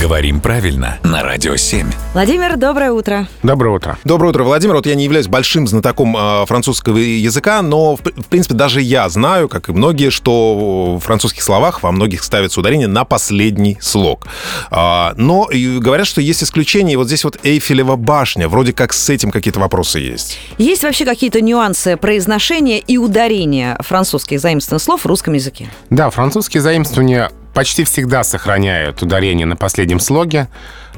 Говорим правильно на Радио 7. Владимир, доброе утро. Доброе утро. Доброе утро, Владимир. Вот я не являюсь большим знатоком э, французского языка, но, в, в принципе, даже я знаю, как и многие, что в французских словах во многих ставится ударение на последний слог. А, но и говорят, что есть исключения. И вот здесь вот Эйфелева башня. Вроде как с этим какие-то вопросы есть. Есть вообще какие-то нюансы произношения и ударения французских заимствованных слов в русском языке? Да, французские заимствования почти всегда сохраняют ударение на последнем слоге.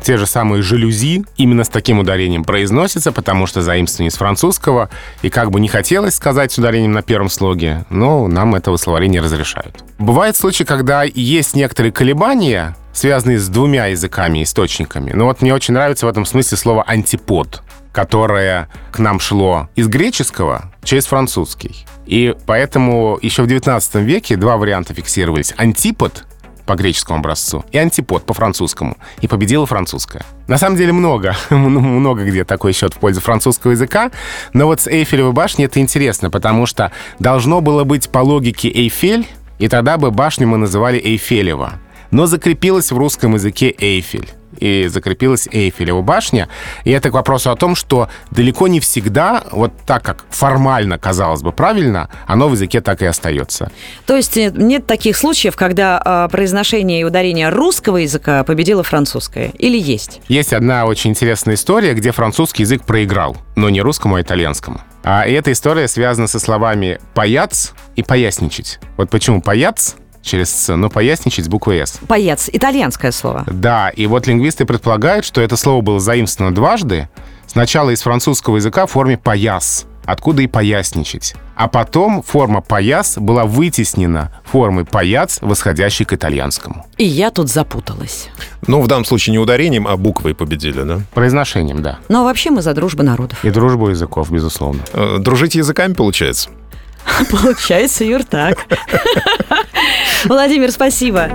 Те же самые жалюзи именно с таким ударением произносятся, потому что заимствование из французского, и как бы не хотелось сказать с ударением на первом слоге, но нам этого словари не разрешают. Бывают случаи, когда есть некоторые колебания, связанные с двумя языками, источниками. Но вот мне очень нравится в этом смысле слово «антипод», которое к нам шло из греческого через французский. И поэтому еще в 19 веке два варианта фиксировались. Антипод по греческому образцу и антипод по французскому. И победила французская. На самом деле много, много где такой счет в пользу французского языка. Но вот с Эйфелевой башней это интересно, потому что должно было быть по логике Эйфель, и тогда бы башню мы называли Эйфелева. Но закрепилась в русском языке Эйфель и закрепилась Эйфелева башня. И это к вопросу о том, что далеко не всегда, вот так как формально, казалось бы, правильно, оно в языке так и остается. То есть э, нет таких случаев, когда э, произношение и ударение русского языка победило французское? Или есть? Есть одна очень интересная история, где французский язык проиграл, но не русскому, а итальянскому. А эта история связана со словами «паяц» и «поясничать». Вот почему «паяц» через «ц», но поясничать с буквой «с». Паяц, итальянское слово. Да, и вот лингвисты предполагают, что это слово было заимствовано дважды. Сначала из французского языка в форме «паяс», откуда и поясничать. А потом форма «паяс» была вытеснена формой «паяц», восходящей к итальянскому. И я тут запуталась. Ну, в данном случае не ударением, а буквой победили, да? Произношением, да. Но вообще мы за дружбу народов. И дружбу языков, безусловно. Э, Дружите языками, получается? Получается, Юр, так. Владимир, спасибо.